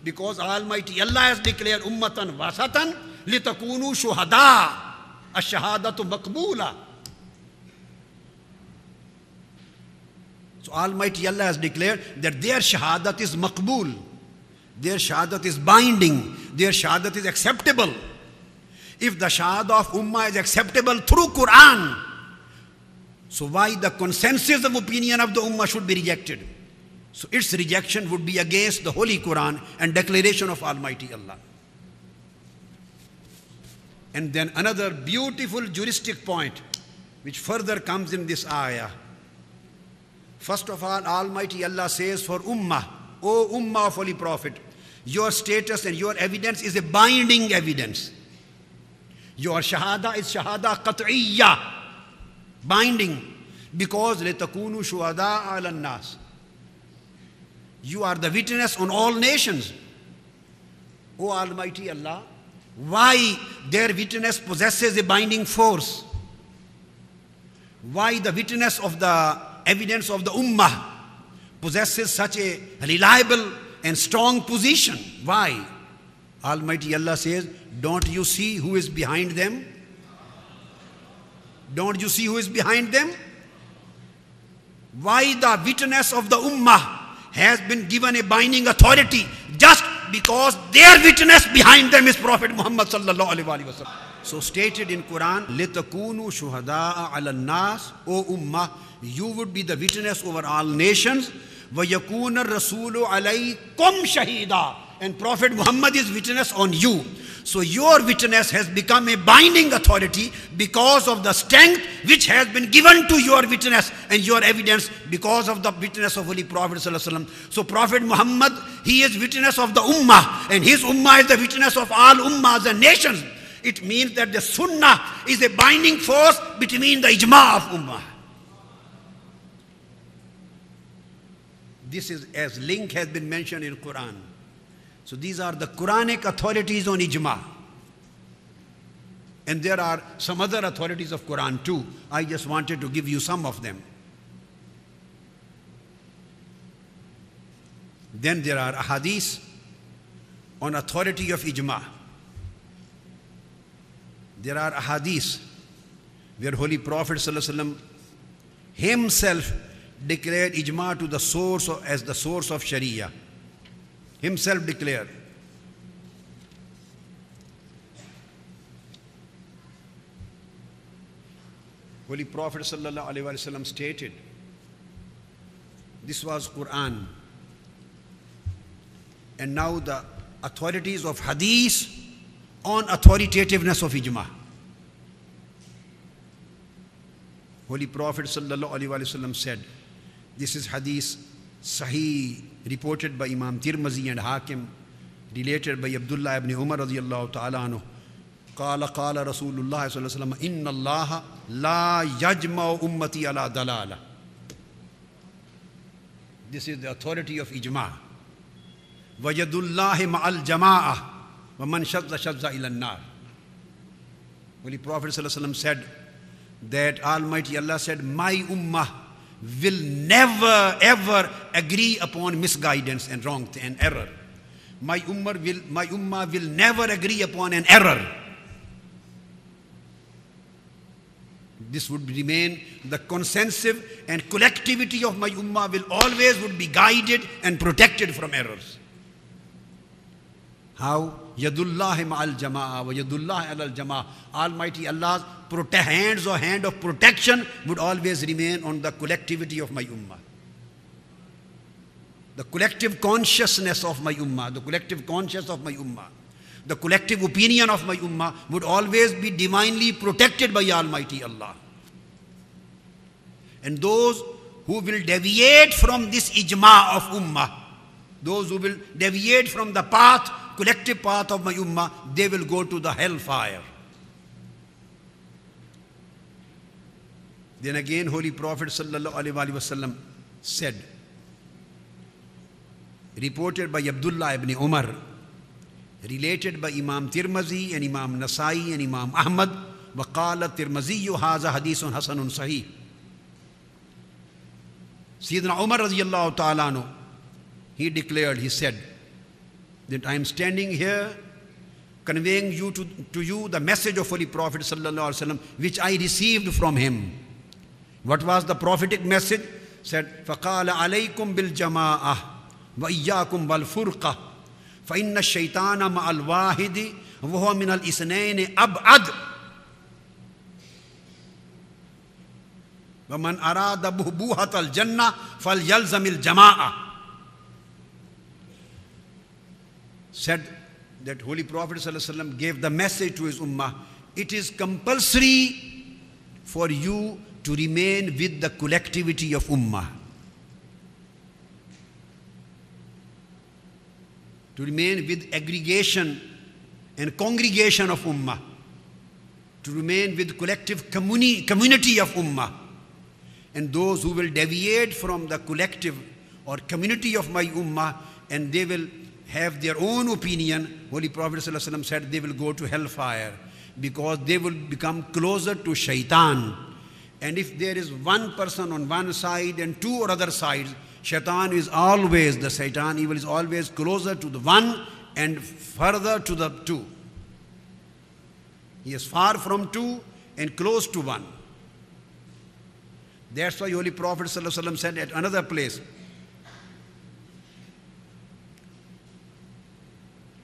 B: Because Almighty Allah has declared ummatan wasatan litakunu shuhada ash-shahadatu maqboola. So Almighty Allah has declared that their shahadat is maqbool. Their shahadat is binding. Their shahadat is acceptable. If the shahadah of ummah is acceptable through Quran, so why the consensus of opinion of the ummah should be rejected? So its rejection would be against the Holy Quran and declaration of Almighty Allah. And then another beautiful juristic point which further comes in this ayah First of all, Almighty Allah says for Ummah, O Ummah of Holy Prophet, your status and your evidence is a binding evidence. Your shahada is shahada qat'iyya, binding, because litakunu shuhada al nas. You are the witness on all nations. O Almighty Allah, why their witness possesses a binding force? Why the witness of the evidence of the ummah possesses such a reliable and strong position. Why? Almighty Allah says, Don't you see who is behind them? Don't you see who is behind them? Why the witness of the Ummah has been given a binding authority just because their witness behind them is Prophet Muhammad. So stated in Quran, litakunu shuhada al nas, O Ummah, you would be the witness over all nations وَيَكُونَ الرَّسُولُ عَلَيْكُمْ شَهِيدًا And Prophet Muhammad is witness on you. So your witness has become a binding authority because of the strength which has been given to your witness and your evidence because of the witness of Holy Prophet So Prophet Muhammad, he is witness of the Ummah and his Ummah is the witness of all Ummahs and nations. It means that the Sunnah is a binding force between the Ijma of Ummah. This is as link has been mentioned in Quran. So these are the Quranic authorities on ijma. And there are some other authorities of Quran too. I just wanted to give you some of them. Then there are hadiths on authority of ijma. There are hadiths where Holy Prophet himself declared ijma to the source of, as the source of sharia. Himself declared. Holy prophet sallallahu alaihi wasallam stated this was quran. And now the authorities of hadith on authoritativeness of ijma. Holy prophet sallallahu alaihi wasallam said this is hadith Sahih, reported by Imam Tirmazi and Hakim, related by Abdullah ibn Umar radiallahu ta'ala anhu. قال قال رسول الله صلى الله عليه وسلم إن الله لا يجمع أمتي على دلالة This is the authority of ijma. وجد الله مع الجماعة ومن شذ شذ إلى النار Holy Prophet صلى الله عليه وسلم said that Almighty Allah said, My ummah will never ever agree upon misguidance and wrong and error. My ummah will, my ummah will never agree upon an error. This would remain the consensus and collectivity of my ummah will always would be guided and protected from errors. How? Yadullah ma'al jama'a wa yadullah al jama'a. Almighty Allah's hands or hand of protection would always remain on the collectivity of my ummah. The collective consciousness of my ummah, the collective consciousness of my ummah, the collective opinion of my ummah would always be divinely protected by Almighty Allah. And those who will deviate from this ijma of ummah, those who will deviate from the path, collective path of my ummah, they will go to the hellfire. Then again, Holy Prophet ﷺ said, reported by Abdullah ibn Umar, related by Imam Tirmazi and Imam Nasai and Imam Ahmad وقال الترمذي هذا حديث حسن صحيح Sayyidina Umar radiallahu ta'ala anhu, he declared, he said, that I am standing here conveying you to, to you the message of Holy Prophet sallallahu alaihi wasallam, which I received from him. What was the prophetic message? Said, فَقَالَ عَلَيْكُمْ بِالْجَمَاعَةِ وَإِيَّاكُمْ بَالْفُرْقَةِ فإن الشيطان مع الواحد وهو من الاثنين أبعد ومن أراد بهبوهة الجنة فليلزم الجماعة said that Holy Prophet ﷺ gave the message to his ummah it is compulsory for you to remain with the collectivity of ummah to remain with aggregation and congregation of ummah, to remain with collective communi- community of ummah. And those who will deviate from the collective or community of my ummah and they will have their own opinion, Holy Prophet said they will go to hellfire because they will become closer to shaitan. And if there is one person on one side and two or other sides, Shaitan is always, the shaitan evil is always closer to the one and further to the two. He is far from two and close to one. That's why Holy Prophet said at another place,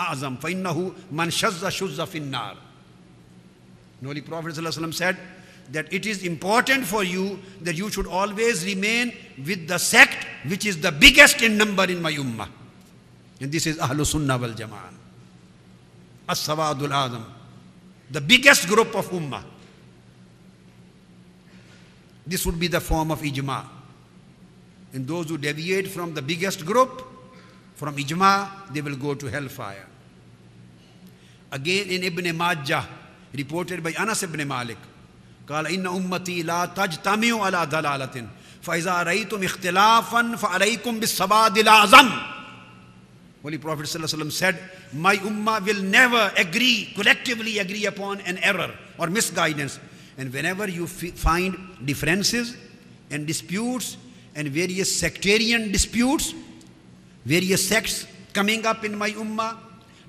B: azam fainnahu man shazza shuzza finnar. And Prophet ﷺ said that it is important for you that you should always remain with the sect which is the biggest in number in my ummah. And this is Ahlul Sunnah wal Jama'ah. As-Sawadul Azam. The biggest group of ummah. This would be the form of ijma. And those who deviate from the biggest group, from ijma, they will go to hellfire. Again in Ibn Majah, reported by Anas ibn Malik, قال إن أمتي لا تجتمع على دلالة فإذا رأيتم اختلافا فعليكم بالسواد الأعظم Holy Prophet ﷺ said, My ummah will never agree, collectively agree upon an error or misguidance. And whenever you f- find differences and disputes and various sectarian disputes, various sects coming up in my ummah,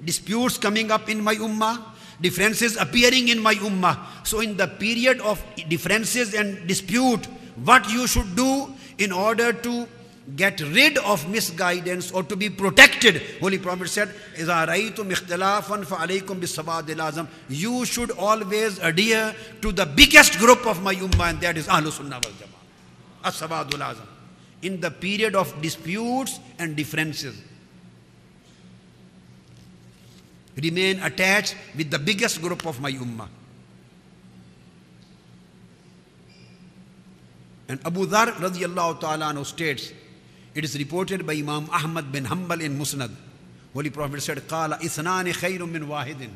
B: disputes coming up in my ummah, differences appearing in my ummah. So, in the period of differences and dispute, what you should do in order to get rid of misguidance or to be protected. Holy Prophet said, You should always adhere to the biggest group of my ummah, and that is Ahlul Sunnah wal Jama'ah. As-Sawadul Azam. In the period of disputes and differences remain attached with the biggest group of my ummah. And Abu Dhar radiallahu ta'ala anhu states, it is reported by Imam Ahmad bin Hanbal in Musnad. Holy Prophet said, قال إثنان خير من واحد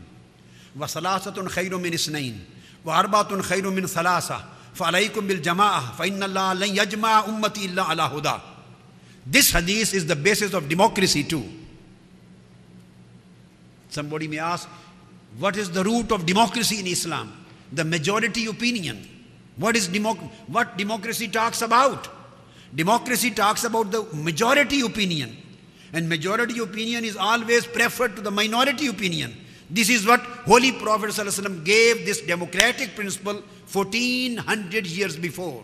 B: وثلاثة خير من اثنين وأربعة خير من ثلاثة فعليكم بالجماعة فإن الله لن يجمع أمتي إلا على هدى. This hadith is the basis of democracy too. Somebody may ask, what is the root of democracy in Islam? The majority opinion. What is democ- what democracy talks about? Democracy talks about the majority opinion. And majority opinion is always preferred to the minority opinion. This is what Holy Prophet ﷺ gave this democratic principle 1400 years before.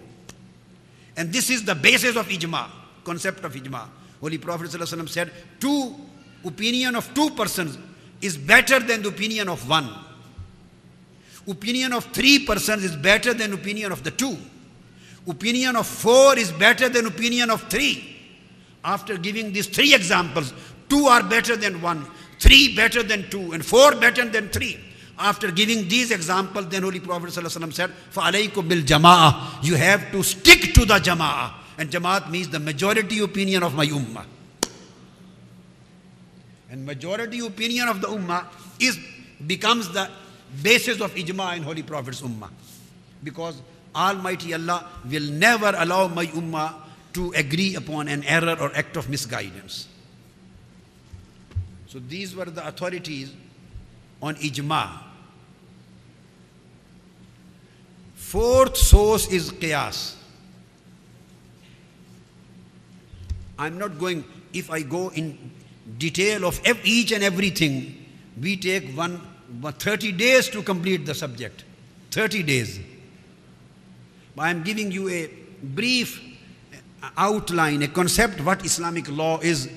B: And this is the basis of ijma, concept of ijma. Holy Prophet ﷺ said, two opinion of two persons is better than the opinion of one. Opinion of three persons is better than opinion of the two. Opinion of four is better than opinion of three. After giving these three examples, two are better than one, three better than two, and four better than three. After giving these examples, then Holy Prophet ﷺ said, فَعَلَيْكُمْ بِالْجَمَاعَةِ You have to stick to the jama'ah. And jama'at means the majority opinion of my ummah. And majority opinion of the ummah is becomes the basis of ijma in Holy Prophet's ummah. Because Almighty Allah will never allow my ummah to agree upon an error or act of misguidance. So these were the authorities on ijma. Fourth source is qiyas. I'm not going, if I go in detail of each and everything, we take one, 30 days to complete the subject. 30 days. I'm giving you a brief uh, outline, a concept what Islamic law is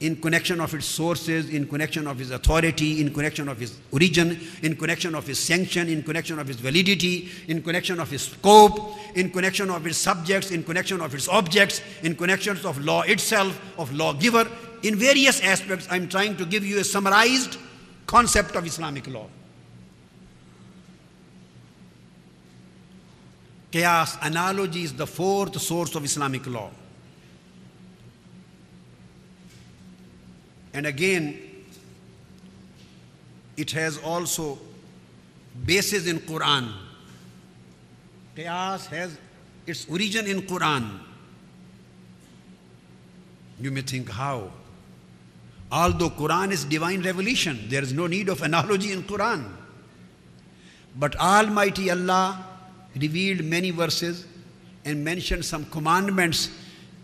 B: in connection of its sources, in connection of its authority, in connection of its origin, in connection of its sanction, in connection of its validity, in connection of its scope, in connection of its subjects, in connection of its objects, in connections of law itself, of lawgiver. In various aspects, I'm trying to give you a summarized concept of Islamic law. Qiyas, analogy is the fourth source of Islamic law. And again, it has also basis in Quran. Qiyas has its origin in Quran. You may think how? Although Quran is divine revelation, there is no need of analogy in Quran. But Almighty Allah revealed many verses and mentioned some commandments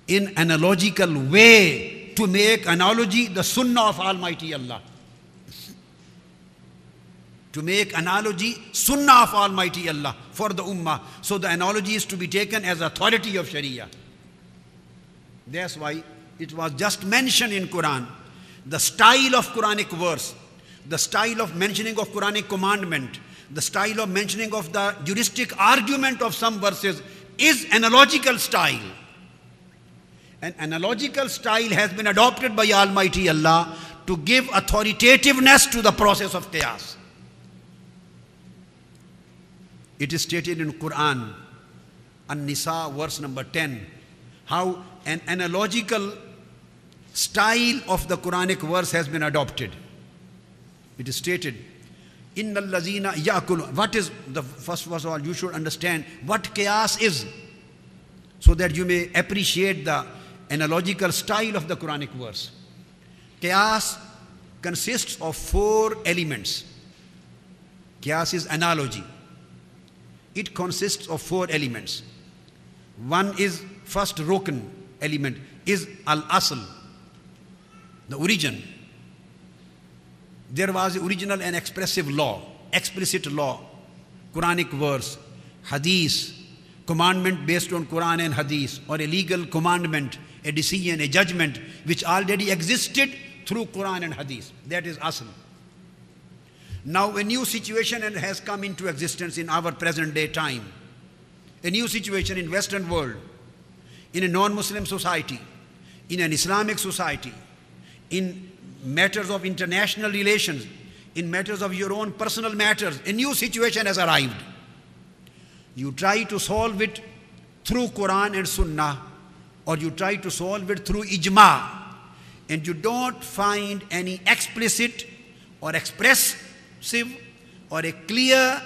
B: in analogical way to make analogy the sunnah of Almighty Allah. To make analogy sunnah of Almighty Allah for the ummah. So the analogy is to be taken as authority of Sharia. That's why it was just mentioned in Quran. The style of Quranic verse, the style of mentioning of Quranic commandment, the style of mentioning of the juristic argument of some verses is analogical style. An analogical style has been adopted by Almighty Allah to give authoritativeness to the process of qiyas. It is stated in Quran, An-Nisa verse number 10, how an analogical style of the Quranic verse has been adopted. It is stated, Inna lazina yakulu. What is the first of all, you should understand what qiyas is so that you may appreciate the analogical style of the Quranic verse. Qiyas consists of four elements. Qiyas is analogy. It consists of four elements. One is first rukn element is al asl, the origin. There was original and expressive law, explicit law, Quranic verse, hadith, commandment based on Quran and hadith, or a legal commandment a decision, a judgment which already existed through Quran and Hadith. That is asl. Now a new situation has come into existence in our present day time. A new situation in Western world, in a non-Muslim society, in an Islamic society, in matters of international relations, in matters of your own personal matters, a new situation has arrived. You try to solve it through Quran and Sunnah or you try to solve it through ijma and you don't find any explicit or expressive or a clear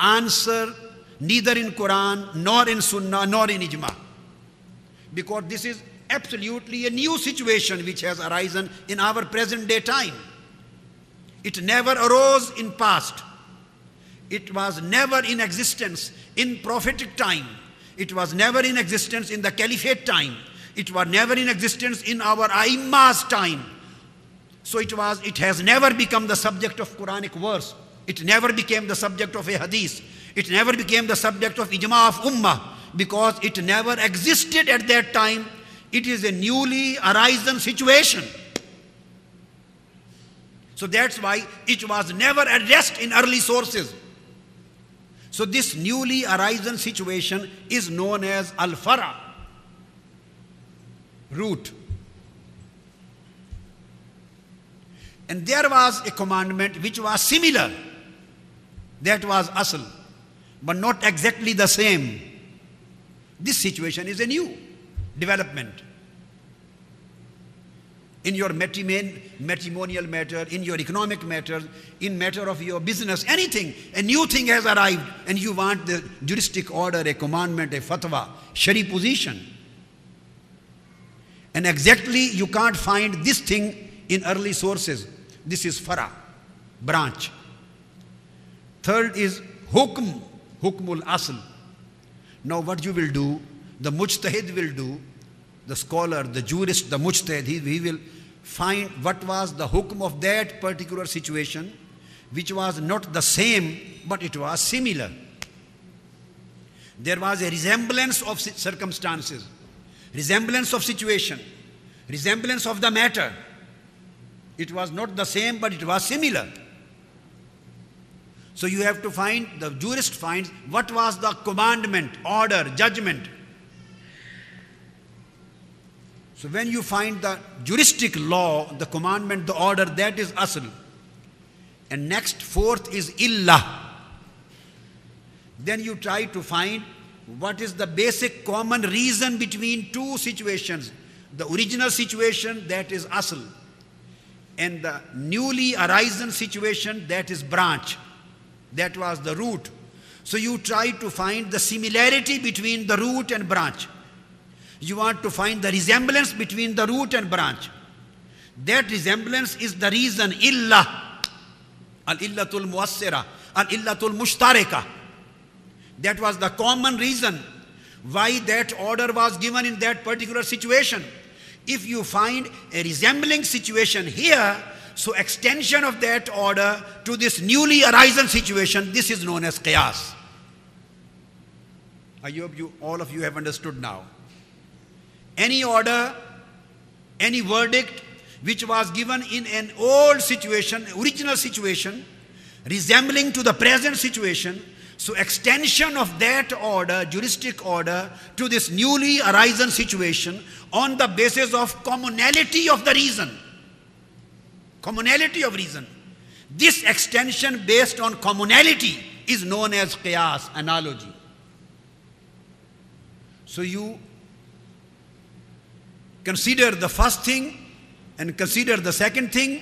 B: answer neither in Quran nor in Sunnah nor in ijma because this is absolutely a new situation which has arisen in our present day time it never arose in past it was never in existence in prophetic time it was never in existence in the caliphate time. It was never in existence in our Aimma's time. So it was, it has never become the subject of Quranic verse. It never became the subject of a hadith. It never became the subject of ijma of ummah because it never existed at that time. It is a newly arisen situation. So that's why it was never addressed in early sources. So this newly arisen situation is known as al-fara, root. And there was a commandment which was similar. That was asl, but not exactly the same. This situation is a new development. In your matrimonial matter, in your economic matter, in matter of your business, anything, a new thing has arrived and you want the juristic order, a commandment, a fatwa, shari position. And exactly you can't find this thing in early sources. This is fara, branch. Third is hukm, hukmul asl. Now what you will do, the mujtahid will do, the scholar, the jurist, the mujtahid, he, he will find what was the hukm of that particular situation, which was not the same, but it was similar. There was a resemblance of circumstances, resemblance of situation, resemblance of the matter. It was not the same, but it was similar. So you have to find, the jurist finds what was the commandment, order, judgment. So when you find the juristic law, the commandment, the order, that is asl. And next, fourth is illah. Then you try to find what is the basic common reason between two situations. The original situation, that is asl. And the newly arisen situation, that is branch. That was the root. So you try to find the similarity between the root and branch. You want to find the resemblance between the root and branch. That resemblance is the reason illah. Al illatul muassira. Al illatul mushtarika. That was the common reason why that order was given in that particular situation. If you find a resembling situation here, so extension of that order to this newly arisen situation, this is known as qiyas. I hope you, all of you have understood now. Any order, any verdict which was given in an old situation, original situation, resembling to the present situation, so extension of that order, juristic order, to this newly arisen situation on the basis of commonality of the reason commonality of reason. This extension based on commonality is known as qiyas, analogy. So you consider the first thing and consider the second thing,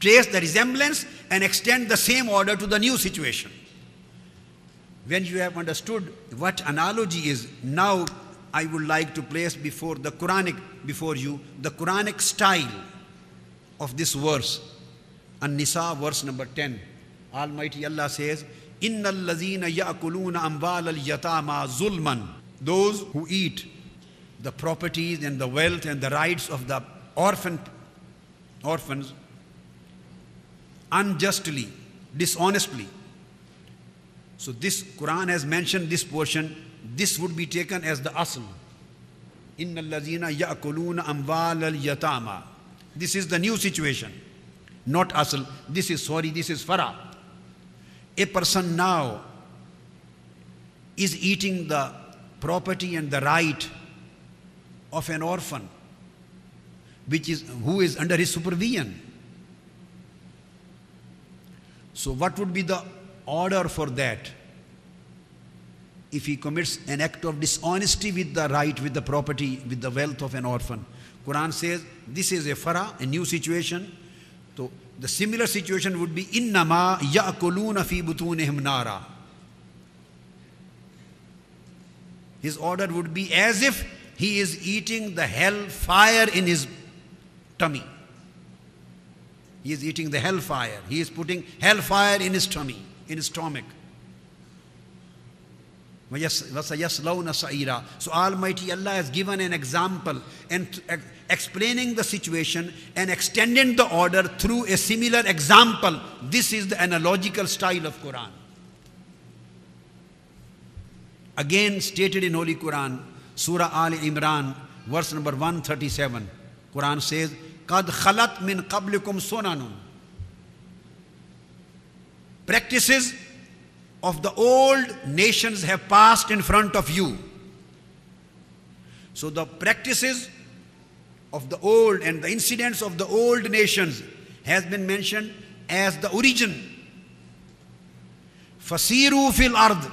B: trace the resemblance, and extend the same order to the new situation. When you have understood what analogy is, now I would like to place before the Quranic, before you, the Quranic style of this verse. An-Nisa verse number 10. Almighty Allah says, إِنَّ الَّذِينَ يَأْكُلُونَ أَمْوَالَ الْيَتَامَى ظُلْمًا Those who eat the properties and the wealth and the rights of the orphan, orphans unjustly, dishonestly. So this Quran has mentioned this portion. This would be taken as the asl. Inna allazina ya'kuluna amwal al-yatama. This is the new situation. Not asl. This is, sorry, this is fara. A person now is eating the property and the right of an orphan, which is who is under his supervision. So, what would be the order for that? If he commits an act of dishonesty with the right, with the property, with the wealth of an orphan, Quran says this is a fara, a new situation. So the similar situation would be innama ya'kuluna fi butunihim nara. His order would be as if he is eating the hell fire in his tummy. He is eating the hellfire. He is putting hellfire in his tummy, in his stomach. So Almighty Allah has given an example and explaining the situation and extending the order through a similar example. This is the analogical style of Quran. Again stated in Holy Quran, Surah Al Imran, verse number 137. Quran says, Qad khalat min qablikum sunanun. Practices of the old nations have passed in front of you. So the practices of the old and the incidents of the old nations has been mentioned as the origin. Fasiru fil ard.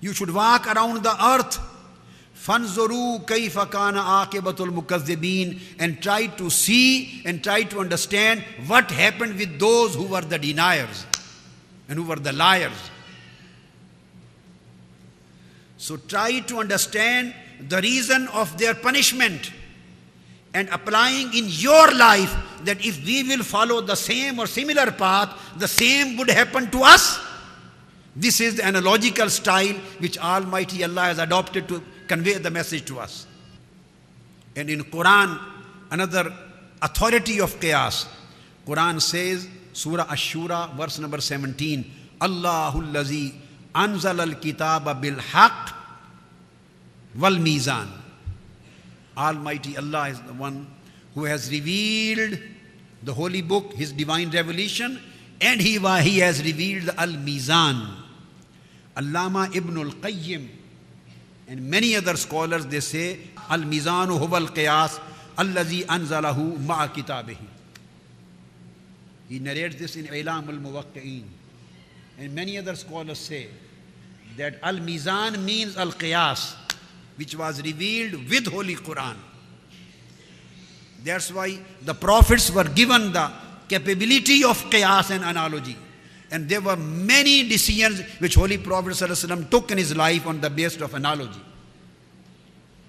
B: You should walk around the earth. Fanzuru kaifa akibatul mukazzibin and try to see and try to understand what happened with those who were the deniers and who were the liars. So try to understand the reason of their punishment and applying in your life that if we will follow the same or similar path, the same would happen to us. This is the analogical style which Almighty Allah has adopted to convey the message to us. And in Quran, another authority of qiyas, Quran says, Surah Ash-Shura, verse number 17, Allahul Lazi anzal al kitaba bil haq wal mizan. Almighty Allah is the one who has revealed the holy book, his divine revelation, and he, he has revealed Al Mizan. Allama ibn al Qayyim and many other scholars they say Al Mizanu huwa al Qiyas allazi anzalahu ma'a kitabihi. He narrates this in Ilam al Muwaqqi'in. And many other scholars say that Al Mizan means Al Qiyas which was revealed with Holy Quran. That's why the prophets were given the And there were many decisions which Holy Prophet ﷺ took in his life on the basis of analogy.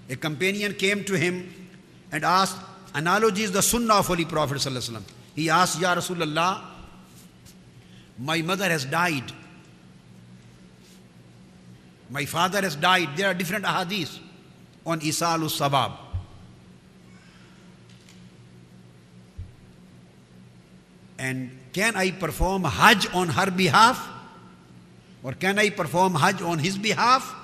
B: A companion came to him and asked, Analogy is the sunnah of Holy Prophet. ﷺ. He asked, Ya Rasulullah, my mother has died. My father has died. There are different ahadith on Isalu Sawab. And can I perform Hajj on her behalf? Or can I perform Hajj on his behalf?